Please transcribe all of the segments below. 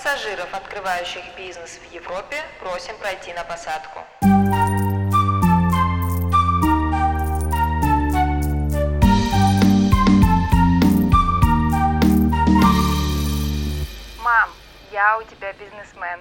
Пассажиров, открывающих бизнес в Европе, просим пройти на посадку. Мам, я у тебя бизнесмен.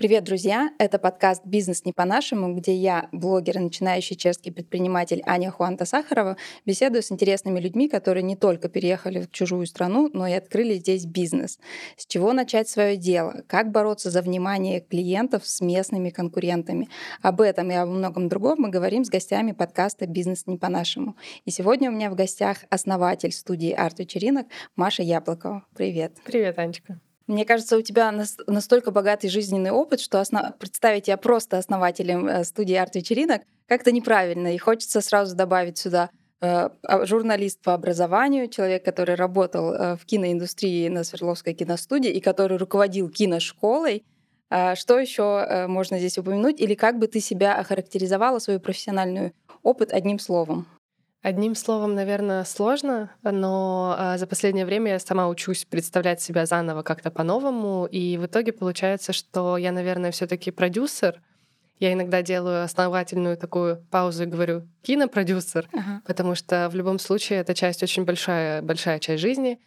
Привет, друзья! Это подкаст «Бизнес не по-нашему», где я, блогер и начинающий чешский предприниматель Аня Хуанта Сахарова, беседую с интересными людьми, которые не только переехали в чужую страну, но и открыли здесь бизнес. С чего начать свое дело? Как бороться за внимание клиентов с местными конкурентами? Об этом и о многом другом мы говорим с гостями подкаста «Бизнес не по-нашему». И сегодня у меня в гостях основатель студии арт-вечеринок Маша Яблокова. Привет! Привет, Анечка! Мне кажется, у тебя настолько богатый жизненный опыт, что основ... представить тебя просто основателем э, студии арт-вечеринок как-то неправильно. И хочется сразу добавить сюда э, а, журналист по образованию, человек, который работал э, в киноиндустрии на Свердловской киностудии и который руководил киношколой. А что еще можно здесь упомянуть? Или как бы ты себя охарактеризовала, свою профессиональную опыт одним словом? Одним словом, наверное, сложно, но а, за последнее время я сама учусь представлять себя заново как-то по-новому, и в итоге получается, что я, наверное, все таки продюсер. Я иногда делаю основательную такую паузу и говорю кинопродюсер, uh-huh. потому что в любом случае эта часть очень большая, большая часть жизни.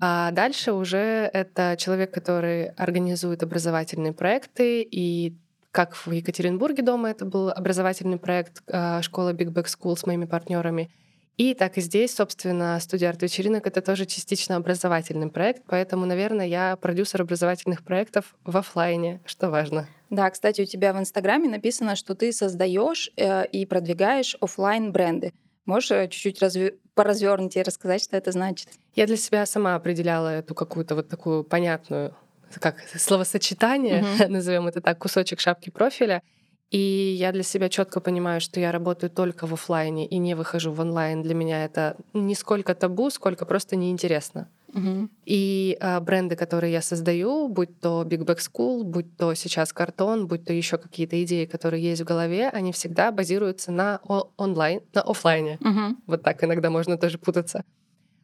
А дальше уже это человек, который организует образовательные проекты и как в Екатеринбурге дома это был образовательный проект а, школа Big Back School с моими партнерами. И так и здесь, собственно, студия арт-вечеринок — это тоже частично образовательный проект, поэтому, наверное, я продюсер образовательных проектов в офлайне, что важно. Да, кстати, у тебя в Инстаграме написано, что ты создаешь э, и продвигаешь офлайн бренды. Можешь э, чуть-чуть разве... поразвернуть и рассказать, что это значит? Я для себя сама определяла эту какую-то вот такую понятную как словосочетание, mm-hmm. назовем это так, кусочек шапки профиля. И я для себя четко понимаю, что я работаю только в офлайне и не выхожу в онлайн. Для меня это не сколько табу, сколько просто неинтересно. Uh-huh. И а, бренды, которые я создаю, будь то Big Back School, будь то сейчас картон, будь то еще какие-то идеи, которые есть в голове, они всегда базируются на онлайн, на офлайне. Uh-huh. Вот так иногда можно тоже путаться.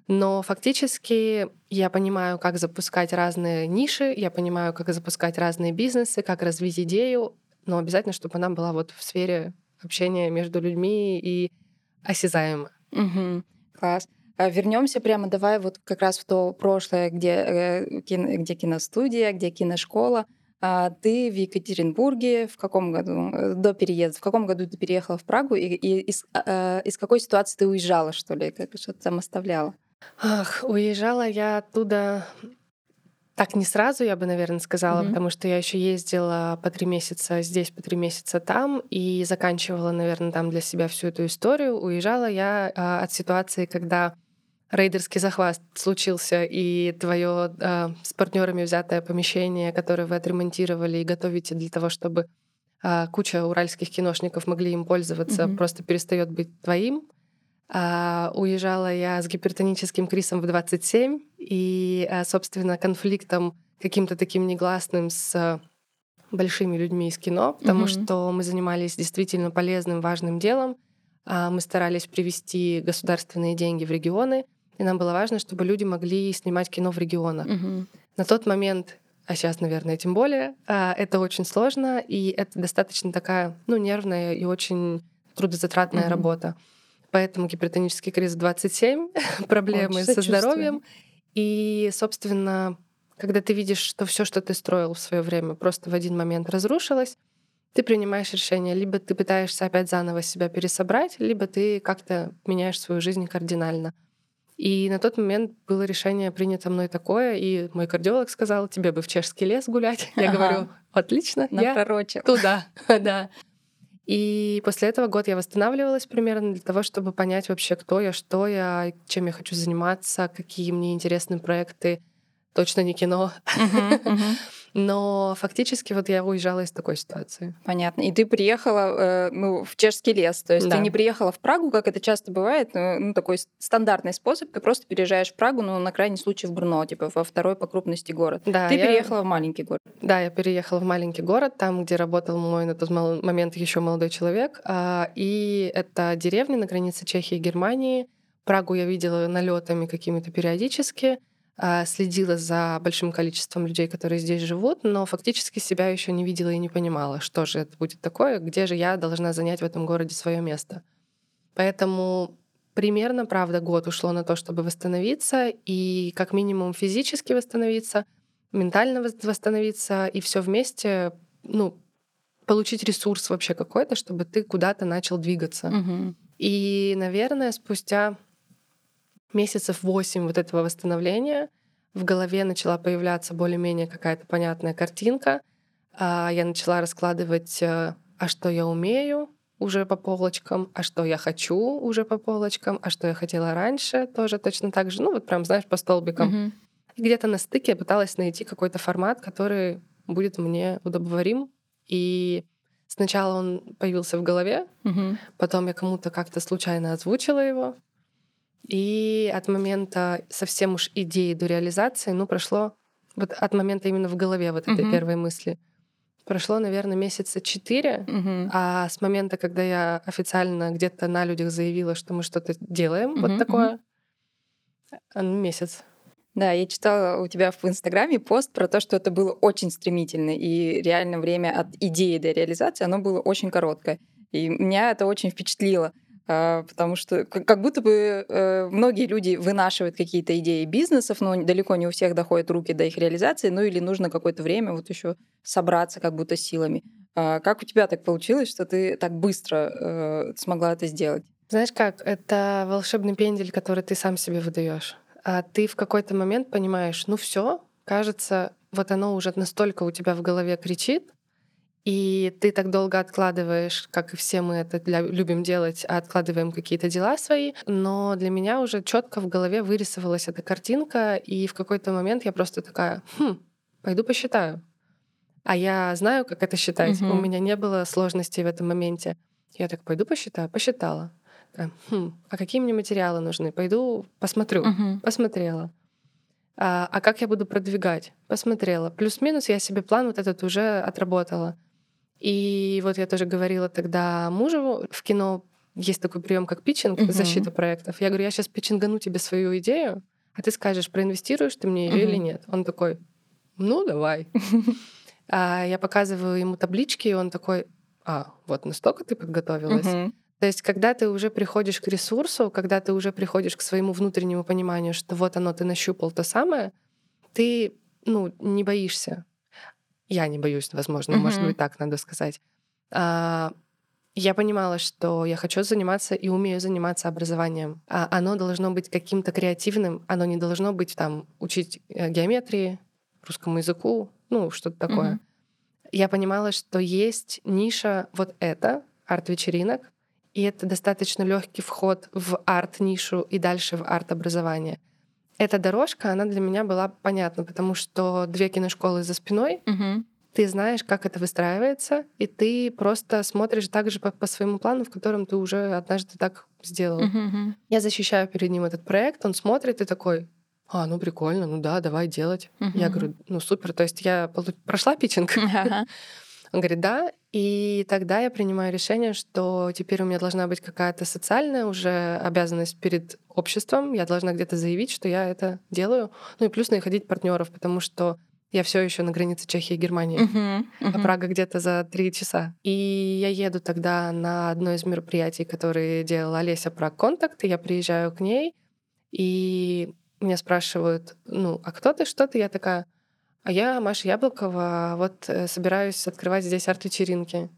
Но фактически я понимаю, как запускать разные ниши, я понимаю, как запускать разные бизнесы, как развить идею, но обязательно, чтобы она была вот в сфере общения между людьми и осязаема. Угу. Класс. А вернемся прямо, давай вот как раз в то прошлое, где, э, где киностудия, где киношкола. А ты в Екатеринбурге в каком году, э, до переезда, в каком году ты переехала в Прагу, и, и из, э, из какой ситуации ты уезжала, что ли, как что-то там оставляла? Ах, уезжала я оттуда так не сразу, я бы, наверное, сказала, mm-hmm. потому что я еще ездила по три месяца здесь, по три месяца там, и заканчивала, наверное, там для себя всю эту историю. Уезжала я а, от ситуации, когда рейдерский захват случился, и твое а, с партнерами взятое помещение, которое вы отремонтировали и готовите для того, чтобы а, куча уральских киношников могли им пользоваться, mm-hmm. просто перестает быть твоим. А, уезжала я с гипертоническим кризисом в 27, и, а, собственно, конфликтом каким-то таким негласным с большими людьми из кино, потому mm-hmm. что мы занимались действительно полезным, важным делом. А, мы старались привести государственные деньги в регионы, и нам было важно, чтобы люди могли снимать кино в регионах. Mm-hmm. На тот момент а сейчас, наверное, тем более, это очень сложно, и это достаточно такая, ну, нервная и очень трудозатратная mm-hmm. работа. Поэтому гипертонический криз 27, проблемы Очень со здоровьем. И, собственно, когда ты видишь, что все, что ты строил в свое время, просто в один момент разрушилось, ты принимаешь решение, либо ты пытаешься опять заново себя пересобрать, либо ты как-то меняешь свою жизнь кардинально. И на тот момент было решение принято мной такое, и мой кардиолог сказал, тебе бы в чешский лес гулять. Я ага. говорю, отлично, я туда, да. И после этого год я восстанавливалась примерно для того, чтобы понять вообще, кто я, что я, чем я хочу заниматься, какие мне интересны проекты. Точно не кино. Uh-huh, uh-huh. Но фактически вот я уезжала из такой ситуации. Понятно. И ты приехала э, ну, в чешский лес. То есть да. ты не приехала в Прагу, как это часто бывает, ну, такой стандартный способ. Ты просто переезжаешь в Прагу, ну, на крайний случай в Брно, типа во второй по крупности город. Да, ты я... переехала в маленький город. Да, я переехала в маленький город, там, где работал мой на тот момент еще молодой человек. А, и это деревня на границе Чехии и Германии. Прагу я видела налетами какими-то периодически. А, следила за большим количеством людей, которые здесь живут, но фактически себя еще не видела и не понимала, что же это будет такое, где же я должна занять в этом городе свое место. Поэтому примерно, правда, год ушло на то, чтобы восстановиться, и как минимум физически восстановиться, ментально восстановиться, и все вместе, ну, получить ресурс вообще какой-то, чтобы ты куда-то начал двигаться. Угу. И, наверное, спустя месяцев восемь вот этого восстановления в голове начала появляться более-менее какая-то понятная картинка. А, я начала раскладывать, э, а что я умею уже по полочкам, а что я хочу уже по полочкам, а что я хотела раньше тоже точно так же. Ну вот прям, знаешь, по столбикам. Угу. И где-то на стыке я пыталась найти какой-то формат, который будет мне удобоварим. И сначала он появился в голове, угу. потом я кому-то как-то случайно озвучила его, и от момента совсем уж идеи до реализации, ну, прошло вот от момента именно в голове вот этой Мгм. первой мысли. Прошло, наверное, месяца четыре, Угу. а с момента, когда я официально где-то на людях заявила, что мы что-то делаем, Мгм, вот такое, ну, месяц. Да, я читала у тебя в Инстаграме пост про то, что это было очень стремительно, и реально время от идеи до реализации, оно было очень короткое. И меня это очень впечатлило, потому что как будто бы э, многие люди вынашивают какие-то идеи бизнесов, но далеко не у всех доходят руки до их реализации, ну или нужно какое-то время вот еще собраться как будто силами. А Как у тебя так получилось, что ты так быстро э, смогла это сделать? Знаешь как, это волшебный пендель, который ты сам себе выдаешь. А ты в какой-то момент понимаешь, ну все, кажется, вот оно уже настолько у тебя в голове кричит, и ты так долго откладываешь, как и все мы это для- любим делать, а откладываем какие-то дела свои. Но для меня уже четко в голове вырисовалась эта картинка, и в какой-то момент я просто такая, хм, пойду посчитаю. А я знаю, как это считать. Мгм. У меня не было сложностей в этом моменте. Я так пойду посчитаю, посчитала. «Хм, а какие мне материалы нужны? Пойду посмотрю. Мгм. Посмотрела. А, а как я буду продвигать? Посмотрела. Плюс-минус я себе план вот этот уже отработала. И вот я тоже говорила тогда мужу в кино есть такой прием, как питчинг, Мгм. защита проектов. Я говорю, я сейчас питчингану тебе свою идею, а ты скажешь, проинвестируешь ты мне ее или Мгм. нет. Он такой, ну давай. А я показываю ему таблички, и он такой, а, вот настолько ты подготовилась. Мгм. То есть, когда ты уже приходишь к ресурсу, когда ты уже приходишь к своему внутреннему пониманию, что вот оно, ты нащупал то самое, ты, ну, не боишься. Я не боюсь, возможно, может Мгм. быть, так надо сказать. А, я понимала, что я хочу заниматься и умею заниматься образованием. А оно должно быть каким-то креативным, оно не должно быть там учить э, геометрии, русскому языку, ну, что-то такое. Мгм. Я понимала, что есть ниша вот это, арт-вечеринок, и это достаточно легкий вход в арт-нишу и дальше в арт-образование. Эта дорожка, она для меня была понятна, потому что две киношколы за спиной, Мгм. ты знаешь, как это выстраивается, и ты просто смотришь так же по, по своему плану, в котором ты уже однажды так сделал. Мгм. Я защищаю перед ним этот проект, он смотрит и такой, а, ну прикольно, ну да, давай делать. Я Мгм. говорю, ну супер, то есть я прошла питчинг? Ага. Он говорит, да. И тогда я принимаю решение, что теперь у меня должна быть какая-то социальная уже обязанность перед обществом. Я должна где-то заявить, что я это делаю. Ну и плюс находить партнеров, потому что я все еще на границе Чехии и Германии. Мгм. А Мгм. Прага где-то за три часа. И я еду тогда на одно из мероприятий, которые делала Олеся Праг Контакт, и я приезжаю к ней, и меня спрашивают, ну, а кто ты, что ты? Я такая, а я Маша Яблокова, вот э, собираюсь открывать здесь арт-вечеринки.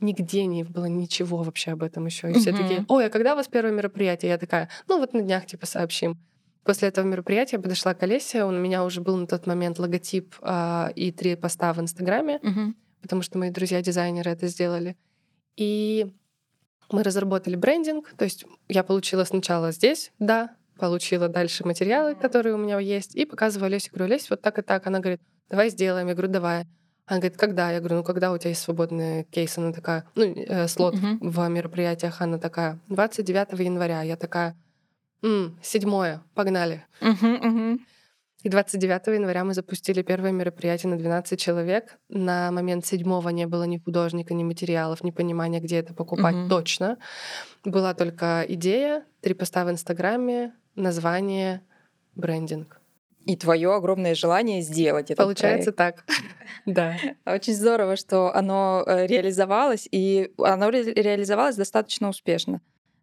Нигде не было ничего вообще об этом еще. И все Мгм. такие, ой, а когда у вас первое мероприятие? Я такая, ну вот на днях типа сообщим. После этого мероприятия я подошла к Олесе, у меня уже был на тот момент логотип а, и три поста в Инстаграме, Мгм. потому что мои друзья-дизайнеры это сделали. И мы разработали брендинг, то есть я получила сначала здесь, да, получила дальше материалы, которые у меня есть, и показываю Олесе, говорю, Олесь, вот так и так. Она говорит, давай сделаем. Я говорю, давай. Она говорит, когда? Я говорю, ну когда у тебя есть свободный кейс? Она такая, ну, э, слот Мгм. в мероприятиях. Она такая, 29 января. Я такая, «М, седьмое, погнали. Мгм. Мгм. И 29 января мы запустили первое мероприятие на 12 человек. На момент седьмого не было ни художника, ни материалов, ни понимания, где это покупать Мгм. точно. Была только идея, три поста в Инстаграме, название, брендинг. И твое огромное желание сделать это. Получается так. Да. Очень здорово, что оно э, реализовалось, и оно реализовалось достаточно успешно.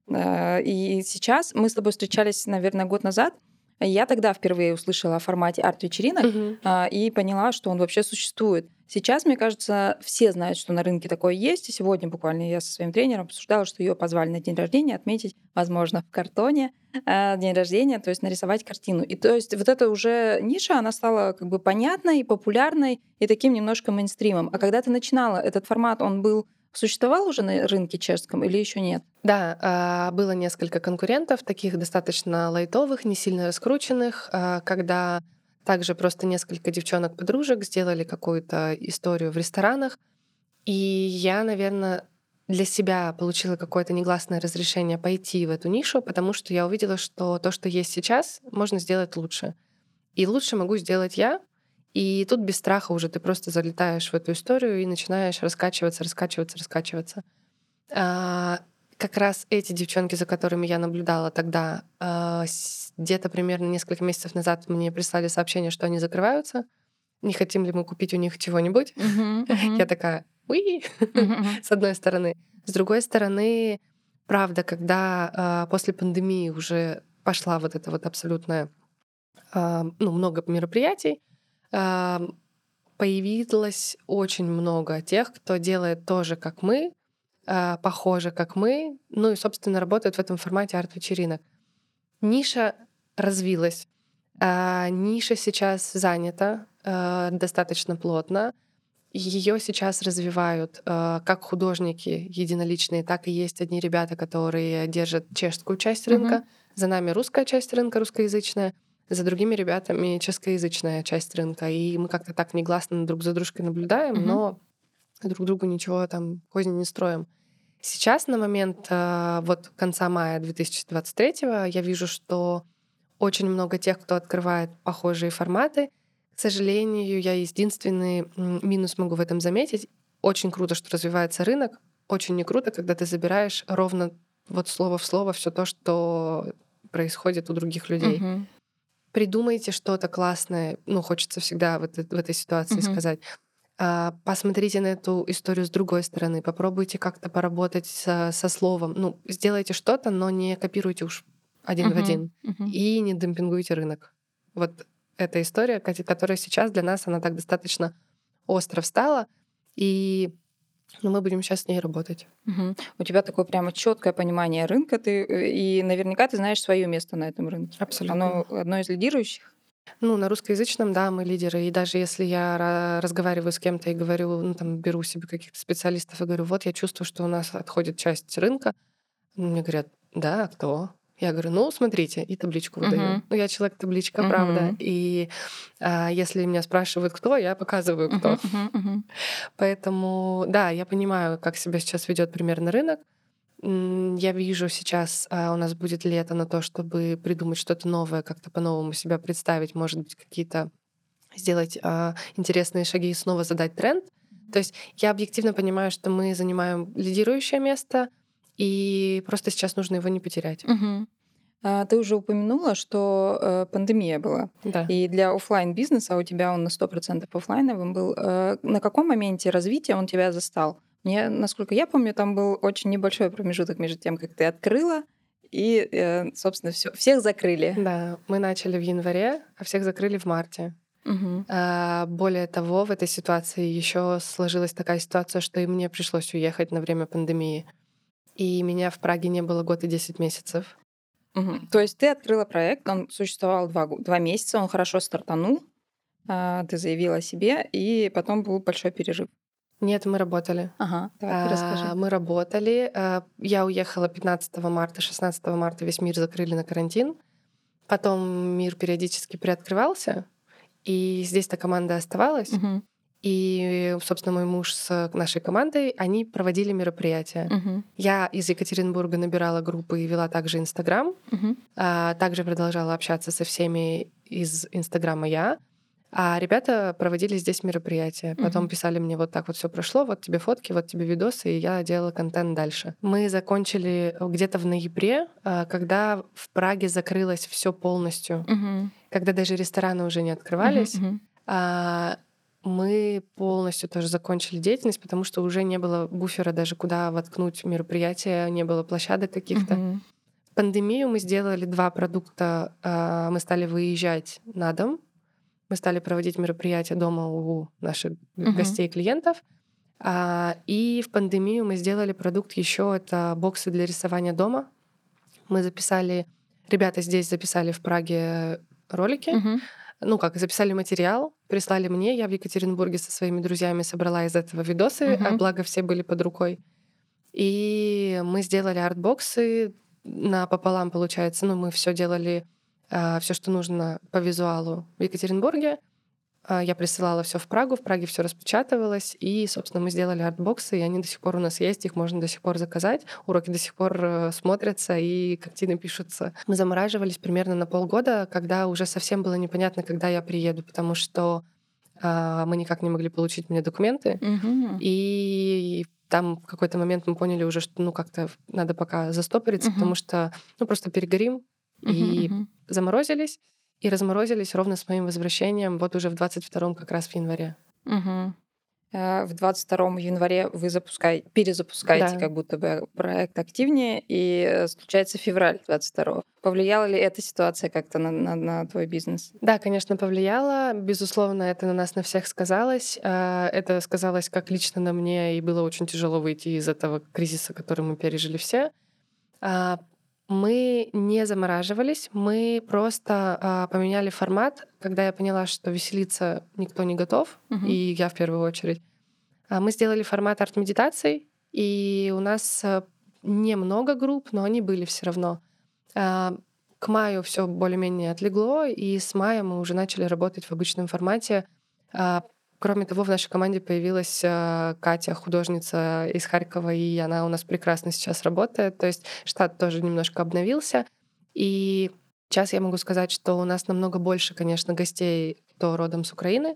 Э, и сейчас мы с тобой встречались, наверное, год назад, я тогда впервые услышала о формате арт-вечеринок угу. и поняла, что он вообще существует. Сейчас, мне кажется, все знают, что на рынке такое есть. И сегодня буквально я со своим тренером обсуждала, что ее позвали на день рождения отметить, возможно, в картоне э, день рождения, то есть нарисовать картину. И то есть вот эта уже ниша, она стала как бы понятной, популярной и таким немножко мейнстримом. А когда ты начинала, этот формат, он был Существовал уже на рынке чешском или еще нет? Да, а, было несколько конкурентов, таких достаточно лайтовых, не сильно раскрученных, а, когда также просто несколько девчонок-подружек сделали какую-то историю в ресторанах. И я, наверное, для себя получила какое-то негласное разрешение пойти в эту нишу, потому что я увидела, что то, что есть сейчас, можно сделать лучше. И лучше могу сделать я, и тут без страха уже ты просто залетаешь в эту историю и начинаешь раскачиваться, раскачиваться, раскачиваться. А, как раз эти девчонки, за которыми я наблюдала тогда, а, где-то примерно несколько месяцев назад мне прислали сообщение, что они закрываются. Не хотим ли мы купить у них чего-нибудь? Uh-huh, uh-huh. Я такая, уи, uh-huh. с одной стороны. С другой стороны, правда, когда а, после пандемии уже пошла вот эта вот абсолютная, ну, много мероприятий, появилось очень много тех, кто делает тоже, как мы, похоже, как мы, ну и, собственно, работают в этом формате арт-вечеринок. Ниша развилась. А, ниша сейчас занята а, достаточно плотно. Ее сейчас развивают как художники единоличные, так и есть одни ребята, которые держат чешскую часть рынка. Mm-hmm. За нами русская часть рынка, русскоязычная за другими ребятами чешскоязычная часть рынка, и мы как-то так негласно друг за дружкой наблюдаем, mm-hmm. но друг другу ничего там козни не строим. Сейчас на момент э, вот конца мая 2023 я вижу, что очень много тех, кто открывает похожие форматы. К сожалению, я единственный минус могу в этом заметить. Очень круто, что развивается рынок. Очень не круто, когда ты забираешь ровно вот слово в слово все то, что происходит у других людей. Uh-huh придумайте что-то классное, ну, хочется всегда в, это, в этой ситуации mm-hmm. сказать. А, посмотрите на эту историю с другой стороны, попробуйте как-то поработать со, со словом. Ну, сделайте что-то, но не копируйте уж один mm-hmm. в один. Mm-hmm. И не демпингуйте рынок. Вот эта история, которая сейчас для нас, она так достаточно остро встала. И но мы будем сейчас с ней работать. Угу. У тебя такое прямо четкое понимание рынка, ты, э, и наверняка ты знаешь свое место на этом рынке. Абсолютно. Оно одно из лидирующих. Ну, на русскоязычном, да, мы лидеры. И даже если я разговариваю с кем-то и говорю, ну, там, беру себе каких-то специалистов и говорю, вот я чувствую, что у нас отходит часть рынка, мне говорят, да, а кто? Я говорю, ну, смотрите, и табличку выдаю. Uh-huh. Ну, я человек табличка, uh-huh. правда. И а, если меня спрашивают, кто, я показываю, кто. Uh-huh. Uh-huh. Поэтому, да, я понимаю, как себя сейчас ведет примерно рынок. Я вижу сейчас, а, у нас будет лето на то, чтобы придумать что-то новое, как-то по-новому себя представить, может быть, какие-то сделать а, интересные шаги и снова задать тренд. То есть я объективно понимаю, что мы занимаем лидирующее место, и просто сейчас нужно его не потерять. Угу. Ты уже упомянула, что э, пандемия была. Да. И для офлайн бизнеса у тебя он на 100% офлайновым был. Э, на каком моменте развития он тебя застал? Мне, насколько я помню, там был очень небольшой промежуток между тем, как ты открыла, и, э, собственно, все, всех закрыли. Да, мы начали в январе, а всех закрыли в марте. Угу. Более того, в этой ситуации еще сложилась такая ситуация, что и мне пришлось уехать на время пандемии. И меня в Праге не было год и 10 месяцев. Угу. То есть ты открыла проект, он существовал два, два месяца, он хорошо стартанул, а, ты заявила о себе, и потом был большой перерыв. Нет, мы работали. Ага, давай, а, расскажи. Мы работали. А, я уехала 15 марта, 16 марта весь мир закрыли на карантин. Потом мир периодически приоткрывался, и здесь-то команда оставалась. Угу. И, собственно, мой муж с нашей командой, они проводили мероприятия. Uh-huh. Я из Екатеринбурга набирала группы и вела также Инстаграм. Uh-huh. А, также продолжала общаться со всеми из Инстаграма я. А ребята проводили здесь мероприятия. Потом uh-huh. писали мне, вот так вот все прошло, вот тебе фотки, вот тебе видосы, и я делала контент дальше. Мы закончили где-то в ноябре, а, когда в Праге закрылось все полностью. Uh-huh когда даже рестораны уже не открывались, мгм. а, мы полностью тоже закончили деятельность, потому что уже не было буфера даже куда воткнуть мероприятия, не было площадок каких-то. Мгм. В пандемию мы сделали два продукта. а, Мы стали выезжать на дом, мы стали проводить мероприятия дома у наших Мгм. гостей и клиентов. А, И в пандемию мы сделали продукт еще это боксы для рисования дома. Мы записали, ребята здесь записали в Праге ролики, Мгм. ну как, записали материал, прислали мне, я в Екатеринбурге со своими друзьями собрала из этого видосы, а Мгм. благо все были под рукой. И мы сделали артбоксы напополам, получается. Ну, мы все делали, все, что нужно по визуалу в Екатеринбурге. А, Я присылала все в Прагу, в Праге все распечатывалось, и, собственно, мы сделали артбоксы, и они до сих пор у нас есть, их можно до сих пор заказать, уроки до сих пор э, смотрятся и картины пишутся. Мы замораживались примерно на полгода, когда уже совсем было непонятно, когда я приеду, потому что а, мы никак не могли получить мне документы, Мгм. и там в какой-то момент мы поняли уже, что ну как-то надо пока застопориться, Мгм. потому что ну просто перегорим, и мгм. заморозились, и разморозились ровно с моим возвращением вот уже в 22-м как раз в январе. Э, В 22 январе вы запускаете, перезапускаете Да. как будто бы проект активнее, и э, случается февраль 22 Повлияла ли эта ситуация как-то на, на- на твой бизнес? Да, конечно, повлияло. Безусловно, это на нас на всех сказалось. А, Это сказалось как лично на мне, и было очень тяжело выйти из этого кризиса, который мы пережили все. Мы не замораживались, мы просто а, поменяли формат, когда я поняла, что веселиться никто не готов, Мгм. и я в первую очередь. А, Мы сделали формат арт-медитаций, и у нас а, немного групп, но они были все равно. А, К маю все более-менее отлегло, и с мая мы уже начали работать в обычном формате. А, Кроме того, в нашей команде появилась а, Катя, художница из Харькова, и она у нас прекрасно сейчас работает. То есть штат тоже немножко обновился. И сейчас я могу сказать, что у нас намного больше, конечно, гостей, кто родом с Украины,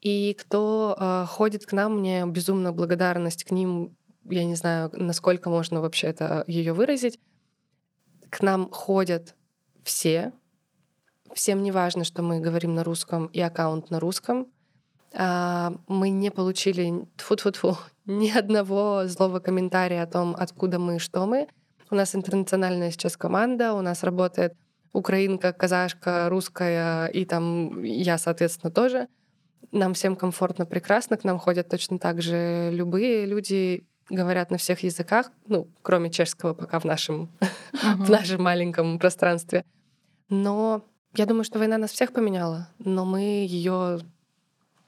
и кто а, ходит к нам. Мне безумно благодарность к ним. Я не знаю, насколько можно вообще это ее выразить. К нам ходят все. Всем не важно, что мы говорим на русском и аккаунт на русском. А, Мы не получили тфу тфу тфу ни одного злого комментария о том, откуда мы и что мы. У нас интернациональная сейчас команда, у нас работает украинка, казашка, русская, и там я, соответственно, тоже. Нам всем комфортно, прекрасно, к нам ходят точно так же любые люди, говорят на всех языках, ну, кроме чешского пока в нашем, в нашем маленьком пространстве. Но я думаю, что война нас всех поменяла, но мы ее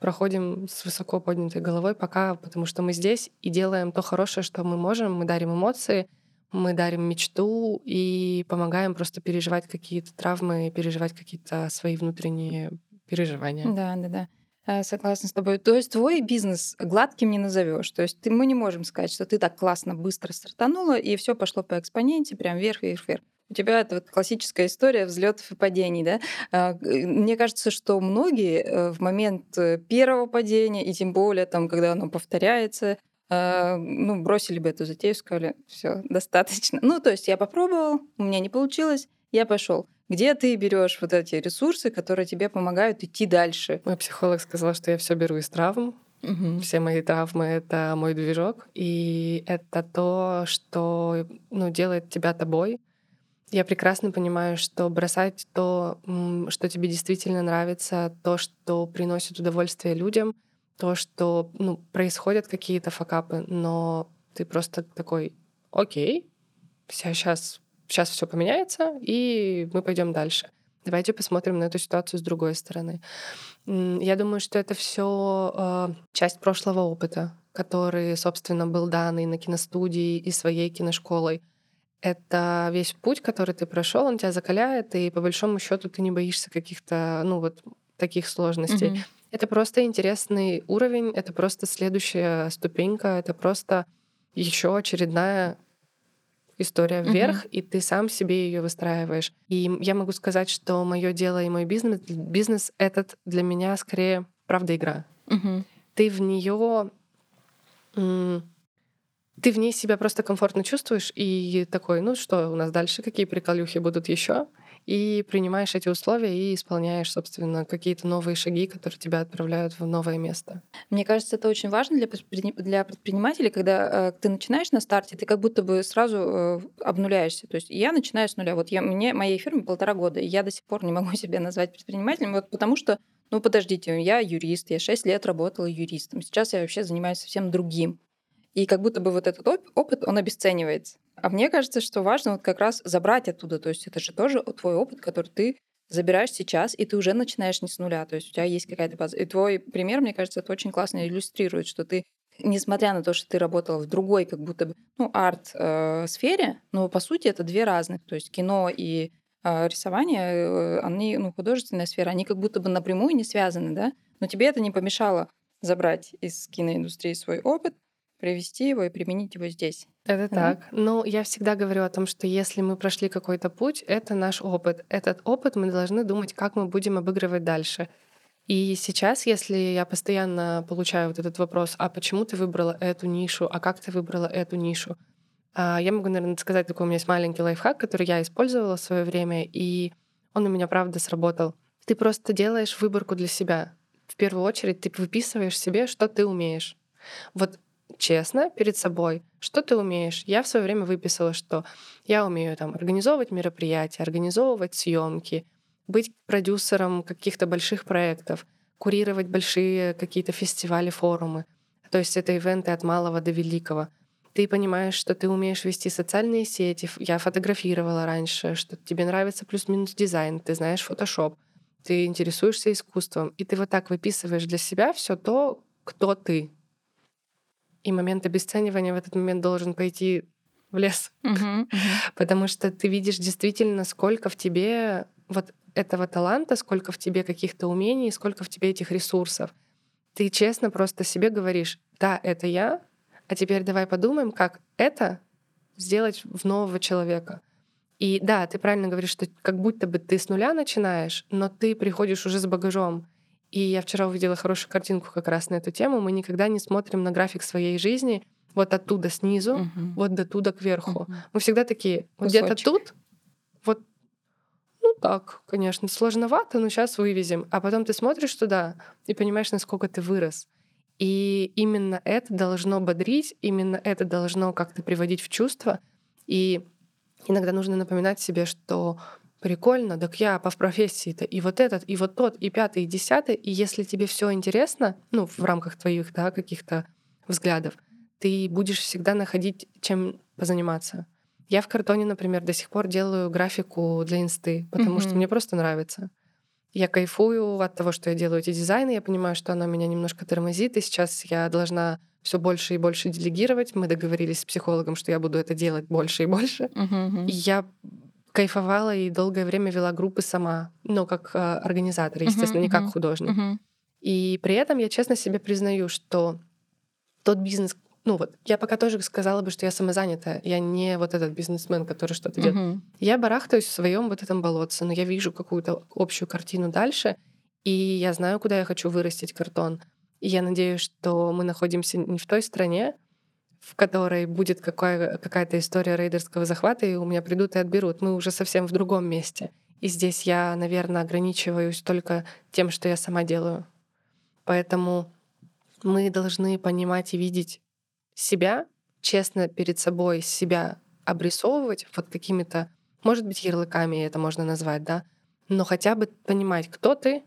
проходим с высоко поднятой головой пока, потому что мы здесь и делаем то хорошее, что мы можем. Мы дарим эмоции, мы дарим мечту и помогаем просто переживать какие-то травмы, переживать какие-то свои внутренние переживания. Да, да, да. Э, Согласна с тобой. То есть твой бизнес гладким не назовешь. То есть ты, мы не можем сказать, что ты так классно быстро стартанула, и все пошло по экспоненте, прям вверх, вверх, вверх. У тебя это вот классическая история взлетов и падений, да? А, г- Мне кажется, что многие э, в момент э, первого падения, и тем более там, когда оно повторяется, э, ну, бросили бы эту затею, сказали, все, достаточно. Ну, то есть я попробовал, у меня не получилось, я пошел. Где ты берешь вот эти ресурсы, которые тебе помогают идти дальше? Мой психолог сказал, что я все беру из травм. Мгм. Все мои травмы — это мой движок, и это то, что ну, делает тебя тобой. Я прекрасно понимаю, что бросать то, что тебе действительно нравится, то, что приносит удовольствие людям, то, что ну, происходят какие-то факапы, но ты просто такой, окей, сейчас, сейчас все поменяется, и мы пойдем дальше. Давайте посмотрим на эту ситуацию с другой стороны. Я думаю, что это все часть прошлого опыта, который, собственно, был данный на киностудии и своей киношколой. Это весь путь, который ты прошел, он тебя закаляет, и по большому счету ты не боишься каких-то, ну вот таких сложностей. Мгм. Это просто интересный уровень, это просто следующая ступенька, это просто еще очередная история вверх, и ты сам себе ее выстраиваешь. И я могу сказать, что мое дело и мой бизнес, бизнес этот для меня скорее правда игра. Мгм. Ты в нее ты в ней себя просто комфортно чувствуешь и такой, ну что у нас дальше, какие приколюхи будут еще? и принимаешь эти условия и исполняешь, собственно, какие-то новые шаги, которые тебя отправляют в новое место. Мне кажется, это очень важно для, для предпринимателей, когда э, ты начинаешь на старте, ты как будто бы сразу э, обнуляешься. То есть я начинаю с нуля. Вот я, мне, моей фирме полтора года, и я до сих пор не могу себя назвать предпринимателем, вот потому что ну, подождите, я юрист, я 6 лет работала юристом. Сейчас я вообще занимаюсь совсем другим. И как будто бы вот этот опыт, он обесценивается. А мне кажется, что важно вот как раз забрать оттуда. То есть это же тоже твой опыт, который ты забираешь сейчас, и ты уже начинаешь не с нуля. То есть у тебя есть какая-то база. И твой пример, мне кажется, это очень классно иллюстрирует, что ты, несмотря на то, что ты работала в другой, как будто бы, ну, арт-сфере, э, но по сути это две разных. То есть кино и э, рисование, э, они, ну, художественная сфера, они как будто бы напрямую не связаны, да? Но тебе это не помешало забрать из киноиндустрии свой опыт, привести его и применить его здесь. Это да? так. Но я всегда говорю о том, что если мы прошли какой-то путь, это наш опыт. Этот опыт мы должны думать, как мы будем обыгрывать дальше. И сейчас, если я постоянно получаю вот этот вопрос, а почему ты выбрала эту нишу, а как ты выбрала эту нишу, а, я могу, наверное, сказать, такой у меня есть маленький лайфхак, который я использовала в свое время, и он у меня правда сработал. Ты просто делаешь выборку для себя. В первую очередь ты выписываешь себе, что ты умеешь. Вот честно перед собой, что ты умеешь. Я в свое время выписала, что я умею там организовывать мероприятия, организовывать съемки, быть продюсером каких-то больших проектов, курировать большие какие-то фестивали, форумы. То есть это ивенты от малого до великого. Ты понимаешь, что ты умеешь вести социальные сети. Я фотографировала раньше, что тебе нравится плюс-минус дизайн, ты знаешь фотошоп, ты интересуешься искусством, и ты вот так выписываешь для себя все то, кто ты, и момент обесценивания в этот момент должен пойти в лес. Uh-huh, uh-huh. Потому что ты видишь действительно, сколько в тебе вот этого таланта, сколько в тебе каких-то умений, сколько в тебе этих ресурсов. Ты честно просто себе говоришь, да, это я, а теперь давай подумаем, как это сделать в нового человека. И да, ты правильно говоришь, что как будто бы ты с нуля начинаешь, но ты приходишь уже с багажом. И я вчера увидела хорошую картинку как раз на эту тему. Мы никогда не смотрим на график своей жизни вот оттуда снизу, угу. вот до туда кверху. Угу. Мы всегда такие, вот где-то тут, вот, ну так, конечно, сложновато, но сейчас вывезем. А потом ты смотришь туда и понимаешь, насколько ты вырос. И именно это должно бодрить, именно это должно как-то приводить в чувство. И иногда нужно напоминать себе, что прикольно, так я по профессии-то и вот этот, и вот тот, и пятый, и десятый, и если тебе все интересно, ну, в рамках твоих, да, каких-то взглядов, ты будешь всегда находить, чем позаниматься. Я в картоне, например, до сих пор делаю графику для инсты, потому mm-hmm. что мне просто нравится. Я кайфую от того, что я делаю эти дизайны, я понимаю, что она меня немножко тормозит, и сейчас я должна все больше и больше делегировать. Мы договорились с психологом, что я буду это делать больше и больше. Uh-huh. И я кайфовала и долгое время вела группы сама, но как э, организатор, естественно, uh-huh, не как художник. Uh-huh. И при этом я честно себе признаю, что тот бизнес, ну вот, я пока тоже сказала бы, что я самозанятая, я не вот этот бизнесмен, который что-то uh-huh. делает. Я барахтаюсь в своем вот этом болотце, но я вижу какую-то общую картину дальше, и я знаю, куда я хочу вырастить картон. И я надеюсь, что мы находимся не в той стране, в которой будет какая- какая-то история рейдерского захвата, и у меня придут и отберут. Мы уже совсем в другом месте. И здесь я, наверное, ограничиваюсь только тем, что я сама делаю. Поэтому мы должны понимать и видеть себя, честно перед собой себя обрисовывать вот какими-то, может быть, ярлыками это можно назвать, да, но хотя бы понимать, кто ты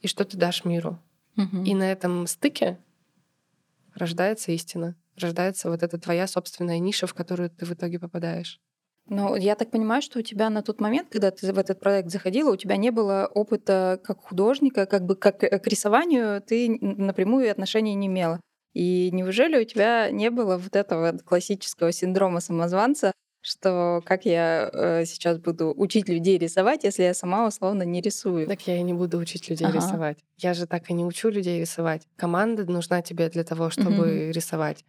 и что ты дашь миру. Угу. И на этом стыке рождается истина рождается вот эта твоя собственная ниша, в которую ты в итоге попадаешь. Ну, я так понимаю, что у тебя на тот момент, когда ты в этот проект заходила, у тебя не было опыта как художника, как бы как к рисованию ты напрямую отношения не имела. И неужели у тебя не было вот этого классического синдрома самозванца, что как я э, сейчас буду учить людей рисовать, если я сама условно не рисую. Так я и не буду учить людей ага. рисовать. Я же так и не учу людей рисовать. Команда нужна тебе для того, чтобы mm-hmm. рисовать.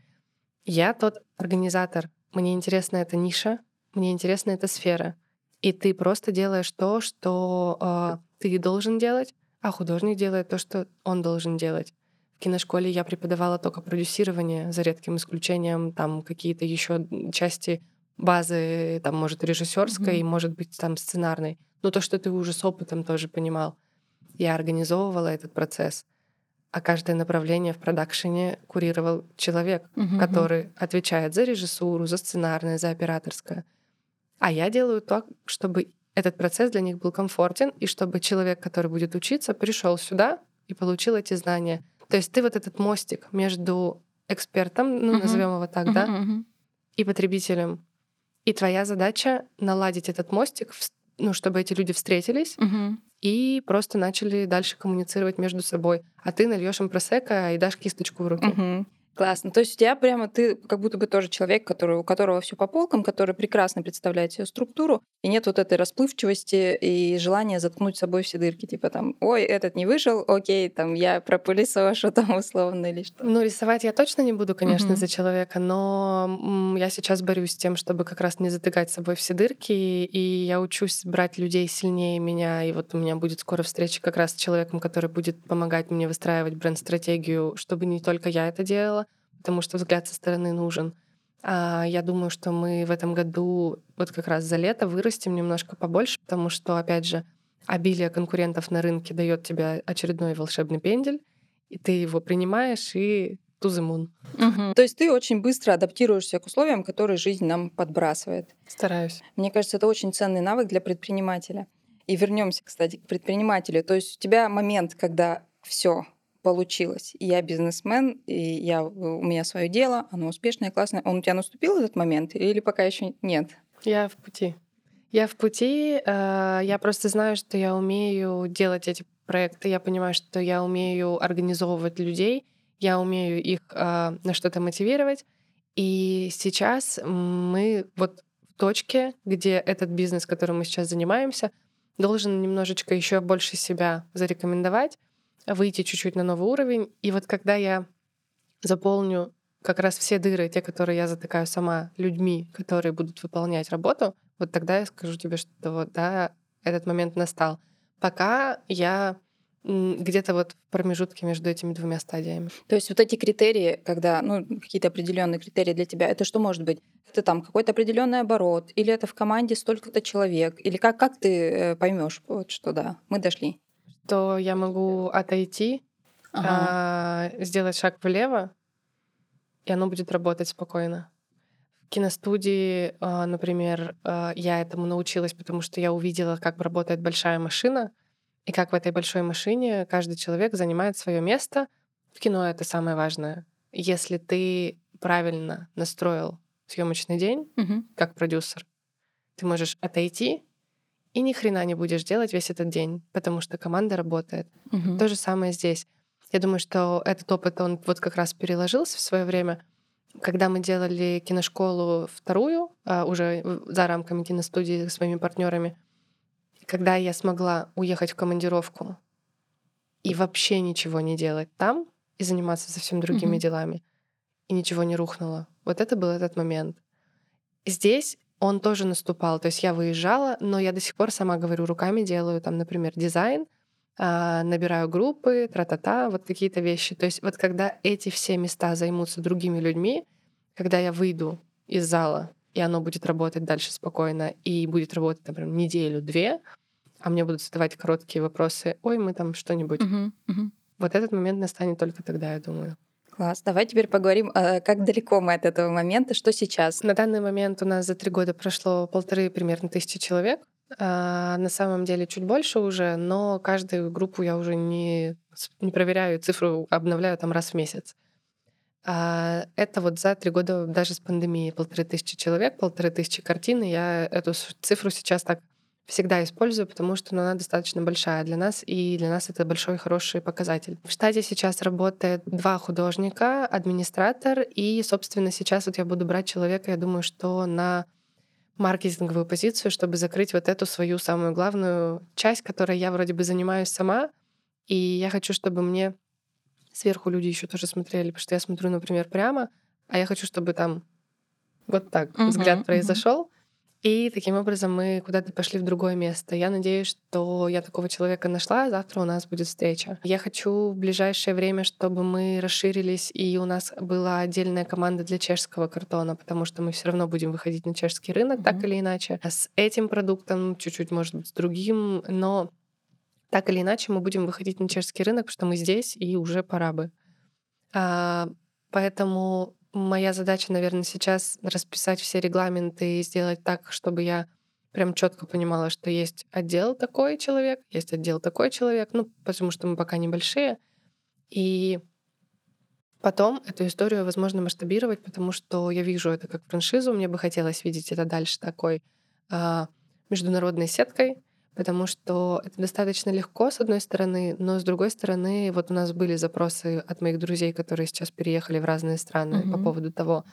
Я тот организатор. Мне интересна эта ниша, мне интересна эта сфера. И ты просто делаешь то, что э, ты должен делать, а художник делает то, что он должен делать. В киношколе я преподавала только продюсирование, за редким исключением там какие-то еще части базы, там, может, режиссерской, mm-hmm. может быть, там, сценарной. но то, что ты уже с опытом тоже понимал. Я организовывала этот процесс, а каждое направление в продакшене курировал человек, Мгм. который отвечает за режиссуру, за сценарное, за операторское. А я делаю так, чтобы этот процесс для них был комфортен, и чтобы человек, который будет учиться, пришел сюда и получил эти знания. То есть ты вот этот мостик между экспертом, ну, Мгм. назовем его так, да, Мгм, мгм. и потребителем. И твоя задача наладить этот мостик, в- ну, чтобы эти люди встретились Мгм. и просто начали дальше коммуницировать между собой. А ты нальешь им просека и дашь кисточку в руки. Мгм. Классно. То есть у тебя прямо ты как будто бы тоже человек, который, у которого все по полкам, который прекрасно представляет себе структуру, и нет вот этой расплывчивости и желания заткнуть собой все дырки. Типа там, ой, этот не вышел, окей, там я пропылесошу там условно или что. Ну, рисовать я точно не буду, конечно, Мгм. за человека, но я сейчас борюсь с тем, чтобы как раз не затыкать собой все дырки, и я учусь брать людей сильнее меня, и вот у меня будет скоро встреча как раз с человеком, который будет помогать мне выстраивать бренд-стратегию, чтобы не только я это делала, потому что взгляд со стороны нужен. А я думаю, что мы в этом году вот как раз за лето вырастем немножко побольше, потому что, опять же, обилие конкурентов на рынке дает тебе очередной волшебный пендель, и ты его принимаешь и to the moon. Мгм. То есть ты очень быстро адаптируешься к условиям, которые жизнь нам подбрасывает. Стараюсь. Мне кажется, это очень ценный навык для предпринимателя. И вернемся, кстати, к предпринимателю. То есть у тебя момент, когда все получилось, я бизнесмен, и я, у меня свое дело, оно успешное, классное. Он у тебя наступил этот момент или пока еще нет? Я в пути. Я в пути. э, Я просто знаю, что я умею делать эти проекты. Я понимаю, что я умею организовывать людей. Я умею их э, на что-то мотивировать. И сейчас мы вот в точке, где этот бизнес, которым мы сейчас занимаемся, должен немножечко еще больше себя зарекомендовать, выйти чуть-чуть на новый уровень. И вот когда я заполню как раз все дыры, те, которые я затыкаю сама людьми, которые будут выполнять работу, вот тогда я скажу тебе, что вот, да, этот момент настал. Пока я где-то вот в промежутке между этими двумя стадиями. То есть вот эти критерии, когда, ну, какие-то определенные критерии для тебя, это что может быть? Это там какой-то определенный оборот, или это в команде столько-то человек, или как, как ты поймешь, вот что да, мы дошли? То я могу отойти, Ага. а, сделать шаг влево, и оно будет работать спокойно. В киностудии, а, например, а, я этому научилась, потому что я увидела, как работает большая машина, и как в этой большой машине каждый человек занимает свое место. В кино это самое важное. Если ты правильно настроил съемочный день, Мгм. как продюсер, ты можешь отойти и ни хрена не будешь делать весь этот день, потому что команда работает. Мгм. То же самое здесь. Я думаю, что этот опыт, он вот как раз переложился в свое время. Когда мы делали киношколу вторую, а, уже за рамками киностудии с своими партнерами, когда я смогла уехать в командировку и вообще ничего не делать там и заниматься совсем другими Мгм. делами, и ничего не рухнуло. Вот это был этот момент. Здесь он тоже наступал. То есть я выезжала, но я до сих пор сама говорю, руками делаю, там, например, дизайн, а, набираю группы, тра-та-та, вот какие-то вещи. То есть вот когда эти все места займутся другими людьми, когда я выйду из зала, и оно будет работать дальше спокойно, и будет работать, например, неделю-две, а мне будут задавать короткие вопросы, ой, мы там что-нибудь. Мгм. Мгм. Вот этот момент настанет только тогда, я думаю. Класс. Давай теперь поговорим, а, как далеко мы от этого момента, что сейчас. На данный момент у нас за три года прошло полторы примерно тысячи человек. А, на самом деле чуть больше уже, но каждую группу я уже не, не проверяю, цифру обновляю там раз в месяц. А, это вот за три года даже с пандемией полторы тысячи человек, полторы тысячи картин. и Я эту цифру сейчас так всегда использую, потому что ну, она достаточно большая для нас, и для нас это большой хороший показатель. В штате сейчас работает два художника, администратор, и, собственно, сейчас вот я буду брать человека, я думаю, что на маркетинговую позицию, чтобы закрыть вот эту свою самую главную часть, которой я вроде бы занимаюсь сама, и я хочу, чтобы мне сверху люди еще тоже смотрели, потому что я смотрю, например, прямо, а я хочу, чтобы там вот так Мгм, взгляд мгм. произошел, И таким образом мы куда-то пошли в другое место. Я надеюсь, что я такого человека нашла, завтра у нас будет встреча. Я хочу в ближайшее время, чтобы мы расширились, и у нас была отдельная команда для чешского картона, потому что мы все равно будем выходить на чешский рынок, mm-hmm. так или иначе. С этим продуктом, чуть-чуть, может быть, с другим, но так или иначе мы будем выходить на чешский рынок, потому что мы здесь, и уже пора бы. А, поэтому моя задача, наверное, сейчас расписать все регламенты и сделать так, чтобы я прям четко понимала, что есть отдел такой человек, есть отдел такой человек, ну, потому что мы пока небольшие. И потом эту историю возможно масштабировать, потому что я вижу это как франшизу, мне бы хотелось видеть это дальше такой а, международной сеткой, потому что это достаточно легко, с одной стороны, но с другой стороны, вот у нас были запросы от моих друзей, которые сейчас переехали в разные страны mm-hmm. по поводу того,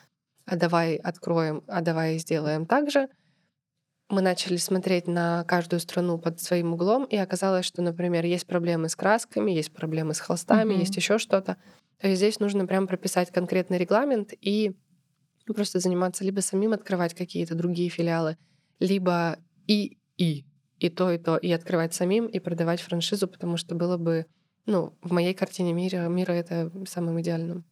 а давай откроем, а давай сделаем так же. Мы начали смотреть на каждую страну под своим углом, и оказалось, что, например, есть проблемы с красками, есть проблемы с холстами, mm-hmm. есть еще что-то. То есть здесь нужно прям прописать конкретный регламент и просто заниматься либо самим открывать какие-то другие филиалы, либо и и и то, и то, и открывать самим, и продавать франшизу, потому что было бы, ну, в моей картине мира, мира это самым идеальным.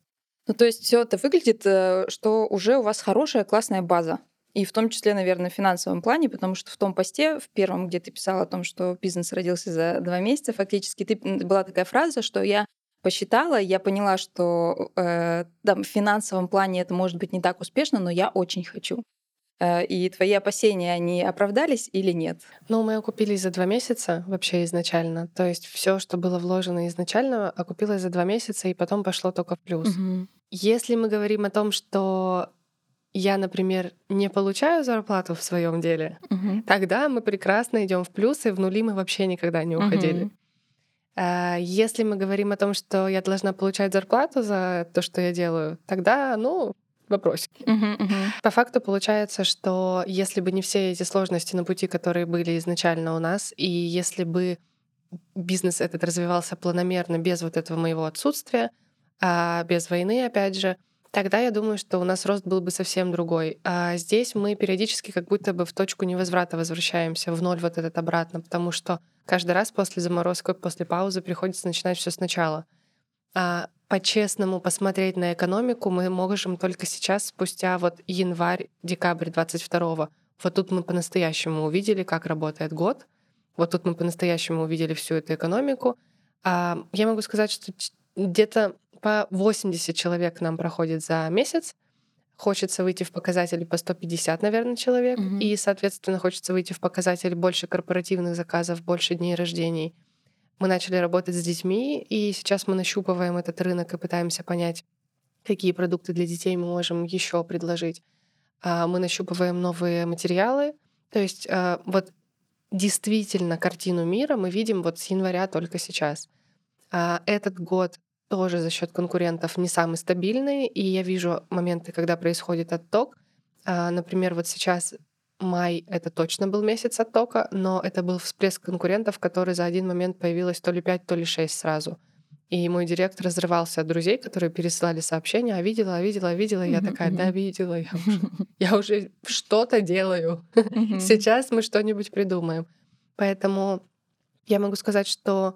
Ну, то есть все это выглядит, э, что уже у вас хорошая, классная база. И в том числе, наверное, в финансовом плане, потому что в том посте, в первом, где ты писала о том, что бизнес родился за два месяца, фактически ты, была такая фраза, что я посчитала, я поняла, что э, да, в финансовом плане это может быть не так успешно, но я очень хочу. Э, и твои опасения, они оправдались или нет? Ну, мы окупились за два месяца вообще изначально. То есть все, что было вложено изначально, окупилось за два месяца, и потом пошло только в плюс. Угу. Если мы говорим о том, что я, например, не получаю зарплату в своем деле, угу. тогда мы прекрасно идем в плюс, и в нули мы вообще никогда не уходили. Угу. Если мы говорим о том, что я должна получать зарплату за то, что я делаю, тогда, ну, вопросики. Uh-huh, uh-huh. По факту получается, что если бы не все эти сложности на пути, которые были изначально у нас, и если бы бизнес этот развивался планомерно без вот этого моего отсутствия, а без войны, опять же, тогда я думаю, что у нас рост был бы совсем другой. А здесь мы периодически как будто бы в точку невозврата возвращаемся, в ноль вот этот обратно, потому что каждый раз после заморозки, после паузы приходится начинать все сначала. А по-честному посмотреть на экономику мы можем только сейчас, спустя вот январь-декабрь 22 Вот тут мы по-настоящему увидели, как работает год. Вот тут мы по-настоящему увидели всю эту экономику. А я могу сказать, что где-то по 80 человек нам проходит за месяц. Хочется выйти в показатели по 150, наверное, человек. Mm-hmm. И, соответственно, хочется выйти в показатели больше корпоративных заказов, больше дней рождений — мы начали работать с детьми, и сейчас мы нащупываем этот рынок и пытаемся понять, какие продукты для детей мы можем еще предложить. А, мы нащупываем новые материалы. То есть а, вот действительно картину мира мы видим вот с января только сейчас. А, этот год тоже за счет конкурентов не самый стабильный, и я вижу моменты, когда происходит отток. Например, вот сейчас май — это точно был месяц оттока, но это был всплеск конкурентов, который за один момент появилось то ли 5, то ли 6 сразу. И мой директор разрывался от друзей, которые пересылали сообщения, а видела, а видела, а видела. И я такая, да, видела, я уже, я уже что-то делаю. Сейчас мы что-нибудь придумаем. Поэтому я могу сказать, что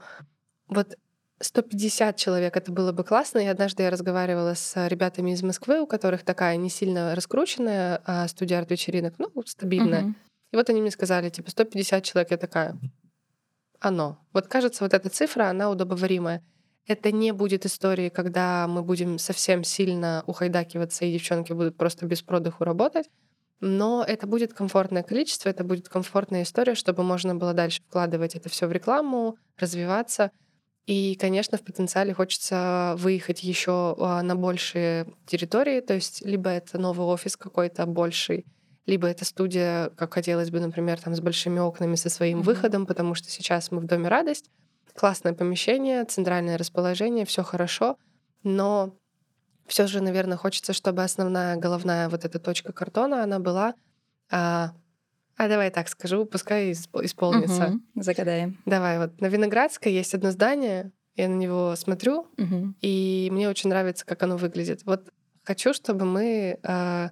вот 150 человек это было бы классно. И однажды я разговаривала с ребятами из Москвы, у которых такая не сильно раскрученная а студия арт-вечеринок, ну, стабильная. Uh-huh. И вот они мне сказали, типа, 150 человек. Я такая, оно. Вот кажется, вот эта цифра, она удобоваримая. Это не будет истории, когда мы будем совсем сильно ухайдакиваться, и девчонки будут просто без продыху работать. Но это будет комфортное количество, это будет комфортная история, чтобы можно было дальше вкладывать это все в рекламу, развиваться — и, конечно, в потенциале хочется выехать еще а, на большие территории, то есть либо это новый офис какой-то больший, либо это студия, как хотелось бы, например, там с большими окнами со своим mm-hmm. выходом, потому что сейчас мы в доме радость, классное помещение, центральное расположение, все хорошо, но все же, наверное, хочется, чтобы основная головная вот эта точка картона, она была а, а давай так скажу, пускай исполнится. Угу, загадаем. Давай, вот на Виноградской есть одно здание, я на него смотрю, угу. и мне очень нравится, как оно выглядит. Вот хочу, чтобы мы э,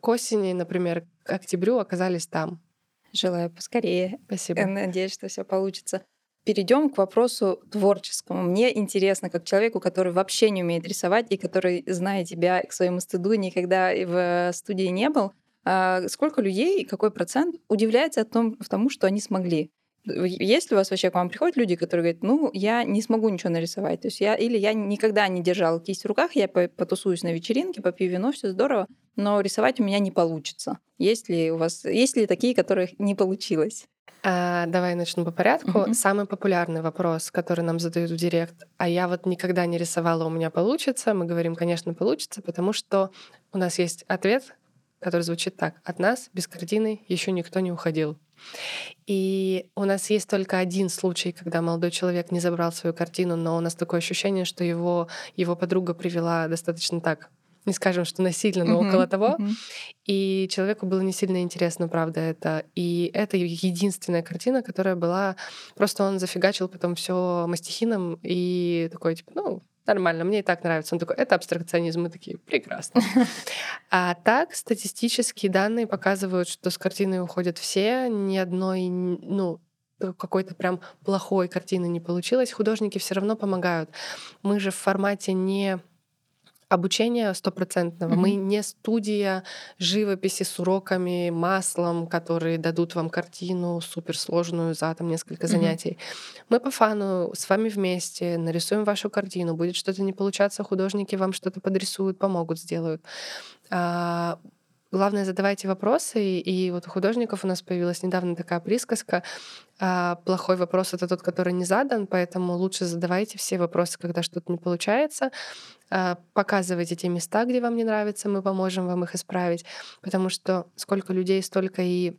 к осени, например, к октябрю оказались там. Желаю поскорее. Спасибо. Надеюсь, что все получится. Перейдем к вопросу творческому. Мне интересно, как человеку, который вообще не умеет рисовать и который, зная тебя к своему стыду, никогда в студии не был, сколько людей, какой процент удивляется о том, в тому, что они смогли? Есть ли у вас вообще к вам приходят люди, которые говорят, ну, я не смогу ничего нарисовать, то есть я или я никогда не держал кисть в руках, я потусуюсь на вечеринке, попью вино, все здорово, но рисовать у меня не получится. Есть ли у вас, есть ли такие, которых не получилось? А, давай начну по порядку. Uh-huh. Самый популярный вопрос, который нам задают в директ, а я вот никогда не рисовала, у меня получится. Мы говорим, конечно, получится, потому что у нас есть ответ, который звучит так: от нас без картины еще никто не уходил. И у нас есть только один случай, когда молодой человек не забрал свою картину, но у нас такое ощущение, что его, его подруга привела достаточно так не скажем, что насильно, но uh-huh, около того. Uh-huh. И человеку было не сильно интересно, правда, это. И это единственная картина, которая была... Просто он зафигачил потом все мастихином и такой, типа, ну, нормально, мне и так нравится. Он такой, это абстракционизм. Мы такие, прекрасно. А так, статистические данные показывают, что с картиной уходят все, ни одной, ну, какой-то прям плохой картины не получилось. Художники все равно помогают. Мы же в формате не обучения стопроцентного. Mm-hmm. Мы не студия живописи с уроками, маслом, которые дадут вам картину суперсложную за там несколько занятий. Mm-hmm. Мы по фану с вами вместе нарисуем вашу картину. Будет что-то не получаться, художники вам что-то подрисуют, помогут, сделают. Главное, задавайте вопросы. И вот у художников у нас появилась недавно такая присказка. А, плохой вопрос — это тот, который не задан, поэтому лучше задавайте все вопросы, когда что-то не получается. А, показывайте те места, где вам не нравится, мы поможем вам их исправить. Потому что сколько людей, столько и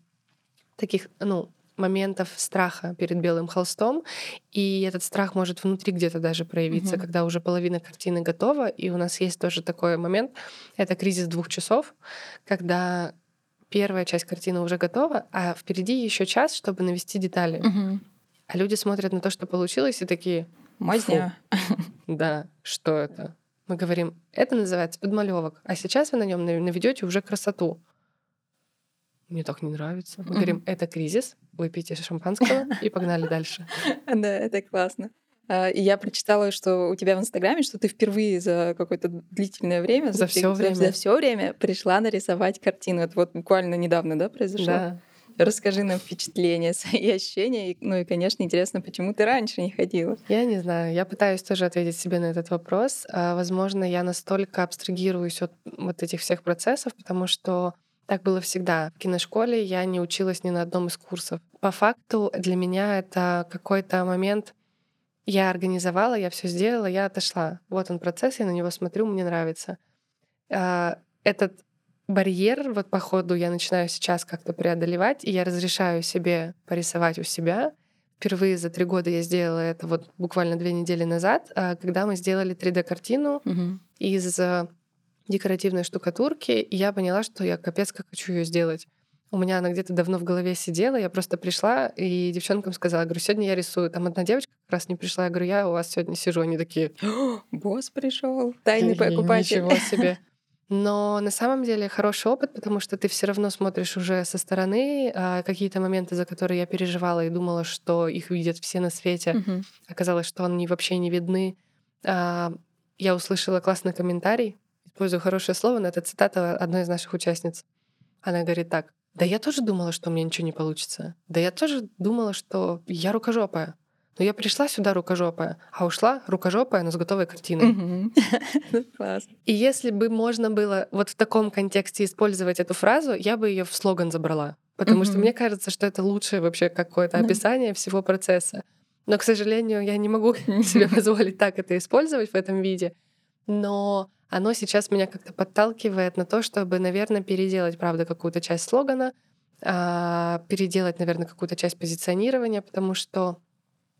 таких, ну, моментов страха перед белым холстом, и этот страх может внутри где-то даже проявиться, угу. когда уже половина картины готова, и у нас есть тоже такой момент, это кризис двух часов, когда первая часть картины уже готова, а впереди еще час, чтобы навести детали. Угу. А люди смотрят на то, что получилось, и такие... Мазня. Да, что это? Мы говорим, это называется подмалевок, а сейчас вы на нем наведете уже красоту мне так не нравится. Мы говорим, это кризис, выпейте шампанского и погнали дальше. Да, это классно. А, и я прочитала, что у тебя в Инстаграме, что ты впервые за какое-то длительное время, за все время, за все время пришла нарисовать картину. Это вот буквально недавно, да, произошло? Да. Расскажи нам впечатления, свои ощущения. Ну и, конечно, интересно, почему ты раньше не ходила? Я не знаю. Я пытаюсь тоже ответить себе на этот вопрос. А, возможно, я настолько абстрагируюсь от вот этих всех процессов, потому что так было всегда. В киношколе я не училась ни на одном из курсов. По факту для меня это какой-то момент, я организовала, я все сделала, я отошла. Вот он процесс, я на него смотрю, мне нравится. А, этот барьер, вот по ходу я начинаю сейчас как-то преодолевать, и я разрешаю себе порисовать у себя. Впервые за три года я сделала это вот буквально две недели назад, а, когда мы сделали 3D-картину угу. из декоративной штукатурки, и я поняла, что я капец как хочу ее сделать. У меня она где-то давно в голове сидела, я просто пришла и девчонкам сказала, говорю, сегодня я рисую. Там одна девочка как раз не пришла, я говорю, я у вас сегодня сижу. Они такие, босс пришел, тайный покупатель. Ничего себе. Но на самом деле хороший опыт, потому что ты все равно смотришь уже со стороны а, какие-то моменты, за которые я переживала и думала, что их видят все на свете. Угу. Оказалось, что они вообще не видны. А, я услышала классный комментарий использую хорошее слово, но это цитата одной из наших участниц. Она говорит так. Да я тоже думала, что у меня ничего не получится. Да я тоже думала, что я рукожопая. Но я пришла сюда рукожопая, а ушла рукожопая, но с готовой картиной. Класс. И если бы можно было вот в таком контексте использовать эту фразу, я бы ее в слоган забрала. Потому что мне кажется, что это лучшее вообще какое-то описание всего процесса. Но, к сожалению, я не могу себе позволить так это использовать в этом виде. Но оно сейчас меня как-то подталкивает на то, чтобы, наверное, переделать, правда, какую-то часть слогана, а, переделать, наверное, какую-то часть позиционирования, потому что,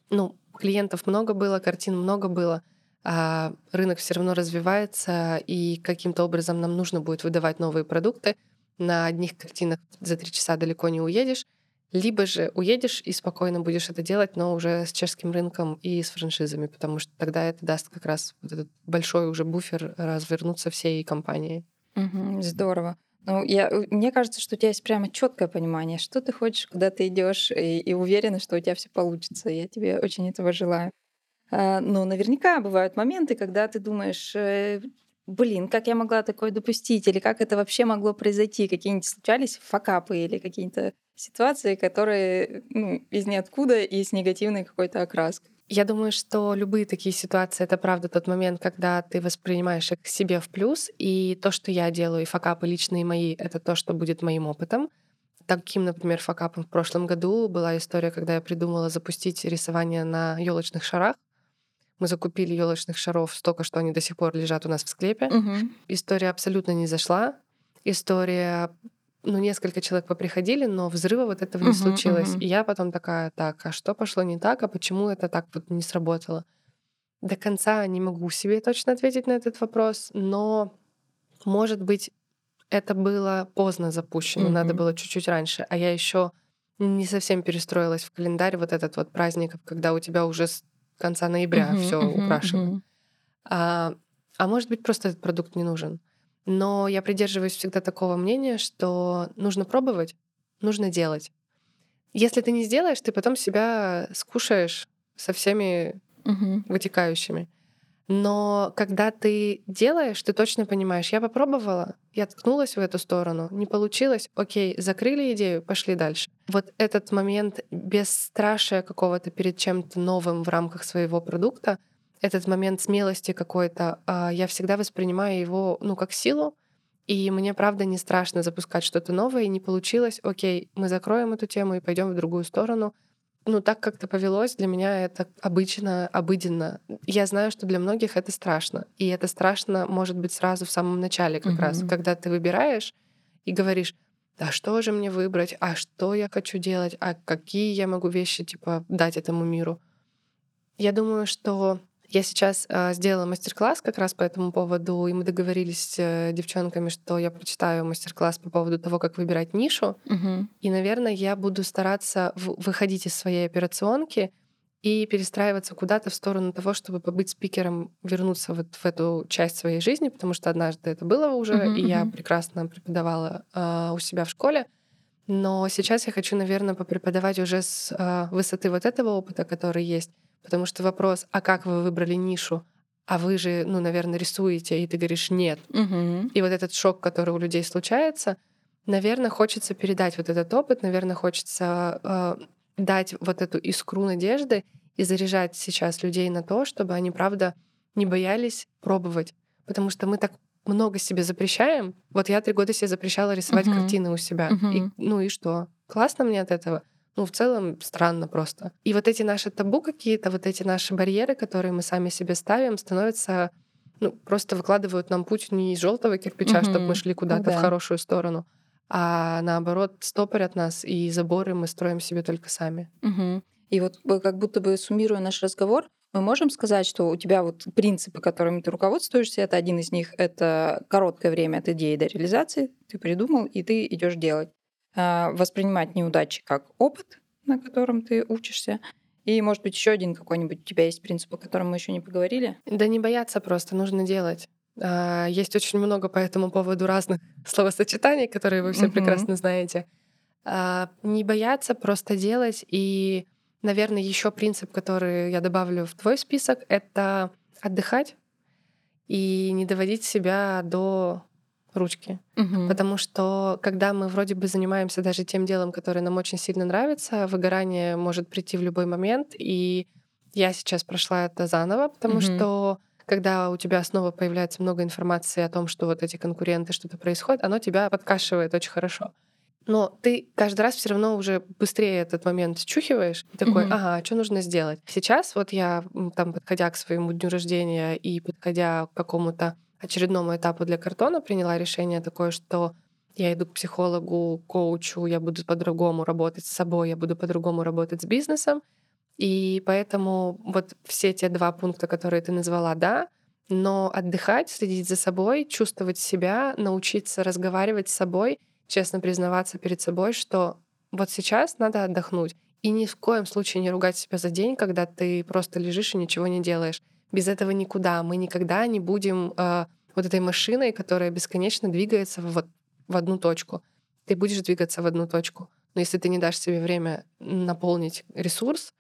ну, клиентов много было, картин много было, а рынок все равно развивается, и каким-то образом нам нужно будет выдавать новые продукты. На одних картинах за три часа далеко не уедешь. Либо же уедешь и спокойно будешь это делать, но уже с чешским рынком и с франшизами, потому что тогда это даст как раз вот этот большой уже буфер развернуться всей компанией. Угу, здорово. Ну, я, мне кажется, что у тебя есть прямо четкое понимание, что ты хочешь, куда ты идешь, и, и уверена, что у тебя все получится. Я тебе очень этого желаю. А, но наверняка бывают моменты, когда ты думаешь, э, блин, как я могла такое допустить, или как это вообще могло произойти, какие-нибудь случались факапы или какие-то ситуации, которые ну, из ниоткуда и с негативной какой-то окраской. Я думаю, что любые такие ситуации — это правда тот момент, когда ты воспринимаешь их себе в плюс, и то, что я делаю, и факапы личные мои — это то, что будет моим опытом. Таким, например, факапом в прошлом году была история, когда я придумала запустить рисование на елочных шарах. Мы закупили елочных шаров столько, что они до сих пор лежат у нас в склепе. Угу. История абсолютно не зашла. История ну, несколько человек поприходили, но взрыва вот этого не uh-huh, случилось. Uh-huh. И я потом такая, так, а что пошло не так, а почему это так вот не сработало? До конца не могу себе точно ответить на этот вопрос, но, может быть, это было поздно запущено, uh-huh. надо было чуть-чуть раньше, а я еще не совсем перестроилась в календарь вот этот вот праздников, когда у тебя уже конца ноября uh-huh, все uh-huh, украшено. Uh-huh. А, а может быть, просто этот продукт не нужен. Но я придерживаюсь всегда такого мнения, что нужно пробовать, нужно делать. Если ты не сделаешь, ты потом себя скушаешь со всеми угу. вытекающими. Но когда ты делаешь, ты точно понимаешь, я попробовала, я ткнулась в эту сторону, не получилось, окей, закрыли идею, пошли дальше. Вот этот момент без страшия какого-то перед чем-то новым в рамках своего продукта — этот момент смелости какой-то, а, я всегда воспринимаю его, ну, как силу, и мне, правда, не страшно запускать что-то новое, и не получилось, окей, мы закроем эту тему и пойдем в другую сторону. Ну, так как-то повелось, для меня это обычно, обыденно. Я знаю, что для многих это страшно. И это страшно, может быть, сразу в самом начале как mm-hmm. раз, когда ты выбираешь и говоришь, а что же мне выбрать, а что я хочу делать, а какие я могу вещи, типа, дать этому миру. Я думаю, что я сейчас э, сделала мастер-класс как раз по этому поводу, и мы договорились с э, девчонками, что я прочитаю мастер-класс по поводу того, как выбирать нишу. Угу. И, наверное, я буду стараться в- выходить из своей операционки и перестраиваться куда-то в сторону того, чтобы побыть спикером, вернуться вот в эту часть своей жизни, потому что однажды это было уже, uh-huh, и uh-huh. я прекрасно преподавала э, у себя в школе. Но сейчас я хочу, наверное, попреподавать уже с э, высоты вот этого опыта, который есть, Потому что вопрос, а как вы выбрали нишу? А вы же, ну, наверное, рисуете, и ты говоришь нет. Угу. И вот этот шок, который у людей случается, наверное, хочется передать вот этот опыт, наверное, хочется э, дать вот эту искру надежды и заряжать сейчас людей на то, чтобы они, правда, не боялись пробовать. Потому что мы так много себе запрещаем. Вот я три года себе запрещала рисовать uh картины у себя. uh И, ну и что? Классно мне от этого? Ну, в целом странно просто. И вот эти наши табу какие-то, вот эти наши барьеры, которые мы сами себе ставим, становятся ну, просто выкладывают нам путь не из желтого кирпича, угу. чтобы мы шли куда-то да. в хорошую сторону, а наоборот стопорят нас, и заборы мы строим себе только сами. Угу. И вот как будто бы суммируя наш разговор, мы можем сказать, что у тебя вот принципы, которыми ты руководствуешься, это один из них, это короткое время от идеи до реализации, ты придумал, и ты идешь делать. А, воспринимать неудачи как опыт, на котором ты учишься. И, может быть, еще один какой-нибудь у тебя есть принцип, о котором мы еще не поговорили? Да не бояться просто, нужно делать. А, есть очень много по этому поводу разных словосочетаний, которые вы все прекрасно знаете. А, не бояться, просто делать. И, наверное, еще принцип, который я добавлю в твой список, это отдыхать и не доводить себя до ручки. Угу. Потому что когда мы вроде бы занимаемся даже тем делом, которое нам очень сильно нравится, выгорание может прийти в любой момент. И я сейчас прошла это заново, потому угу. что когда у тебя снова появляется много информации о том, что вот эти конкуренты, что-то происходит, оно тебя подкашивает очень хорошо. Но ты каждый раз все равно уже быстрее этот момент чухиваешь и такой, mm-hmm. ага, а что нужно сделать? Сейчас вот я там, подходя к своему дню рождения и подходя к какому-то очередному этапу для картона приняла решение такое, что я иду к психологу, коучу, я буду по-другому работать с собой, я буду по-другому работать с бизнесом. И поэтому вот все те два пункта, которые ты назвала, да, но отдыхать, следить за собой, чувствовать себя, научиться разговаривать с собой, честно признаваться перед собой, что вот сейчас надо отдохнуть. И ни в коем случае не ругать себя за день, когда ты просто лежишь и ничего не делаешь. Без этого никуда. Мы никогда не будем э, вот этой машиной, которая бесконечно двигается вот в одну точку. Ты будешь двигаться в одну точку. Но если ты не дашь себе время наполнить ресурс,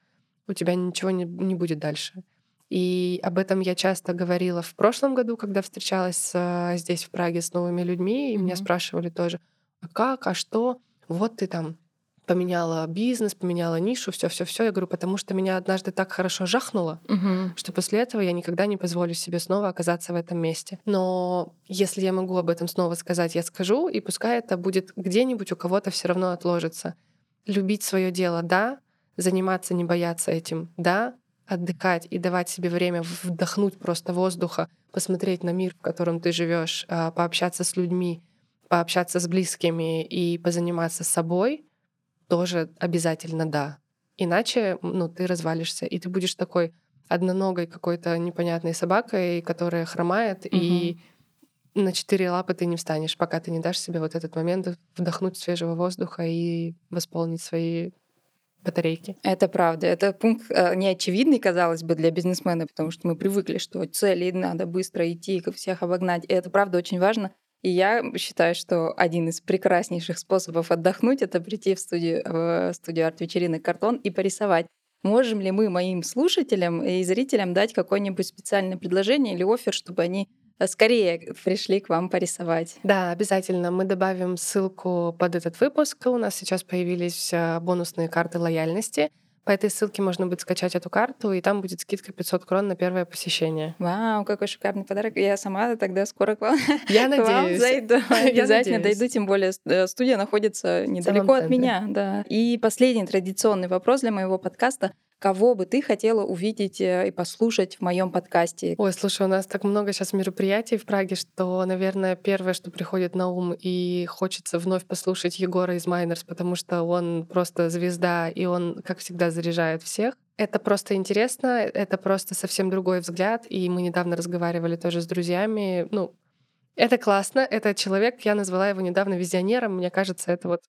у тебя ничего не, не будет дальше. И об этом я часто говорила в прошлом году, когда встречалась а, здесь, в Праге, с новыми людьми, и mm-hmm. меня спрашивали тоже, а как, а что? Вот ты там поменяла бизнес, поменяла нишу, все, все, все. Я говорю, потому что меня однажды так хорошо жахнуло, угу. что после этого я никогда не позволю себе снова оказаться в этом месте. Но если я могу об этом снова сказать, я скажу, и пускай это будет где-нибудь у кого-то все равно отложится. Любить свое дело, да, заниматься, не бояться этим, да, отдыхать и давать себе время вдохнуть просто воздуха, посмотреть на мир, в котором ты живешь, а, пообщаться с людьми, пообщаться с близкими и позаниматься собой, тоже обязательно да. Иначе ну, ты развалишься, и ты будешь такой одноногой какой-то непонятной собакой, которая хромает, угу. и на четыре лапы ты не встанешь, пока ты не дашь себе вот этот момент вдохнуть свежего воздуха и восполнить свои батарейки. Это правда. Это пункт э, неочевидный, казалось бы, для бизнесмена, потому что мы привыкли, что цели надо быстро идти, всех обогнать. И это правда очень важно. И я считаю, что один из прекраснейших способов отдохнуть — это прийти в студию, в студию арт-вечеринок «Картон» и порисовать. Можем ли мы моим слушателям и зрителям дать какое-нибудь специальное предложение или офер, чтобы они э, скорее пришли к вам порисовать. Да, обязательно. Мы добавим ссылку под этот выпуск. У нас сейчас появились э, бонусные карты лояльности. По этой ссылке можно будет скачать эту карту, и там будет скидка 500 крон на первое посещение. Вау, какой шикарный подарок. Я сама тогда скоро к вам, Я надеюсь. вам зайду. Я Обязательно дойду, тем более э, студия находится недалеко от меня. Да. И последний традиционный вопрос для моего подкаста кого бы ты хотела увидеть э, и послушать в моем подкасте? Ой, слушай, у нас так много сейчас мероприятий в Праге, что, наверное, первое, что приходит на ум, и хочется вновь послушать Егора из Майнерс, потому что он просто звезда, и он, как всегда, заряжает всех. Это просто интересно, это просто совсем другой взгляд, и мы недавно разговаривали тоже с друзьями. Ну, это классно, это человек, я назвала его недавно визионером, мне кажется, это вот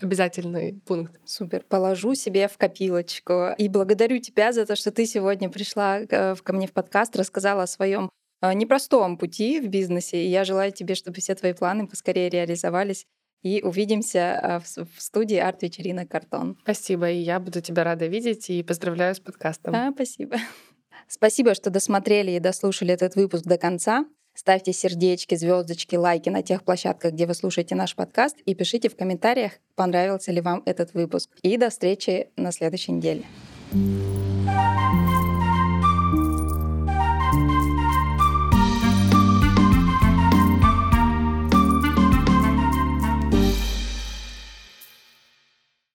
обязательный пункт. Супер. Положу себе в копилочку. И благодарю тебя за то, что ты сегодня пришла э, ко мне в подкаст, рассказала о своем э, непростом пути в бизнесе. И я желаю тебе, чтобы все твои планы поскорее реализовались. И увидимся э, в студии арт-вечерина «Картон». Спасибо, и я буду тебя рада видеть и поздравляю с подкастом. А, спасибо. Спасибо, что досмотрели и дослушали этот выпуск до конца. Ставьте сердечки, звездочки, лайки на тех площадках, где вы слушаете наш подкаст, и пишите в комментариях, понравился ли вам этот выпуск. И до встречи на следующей неделе. thank you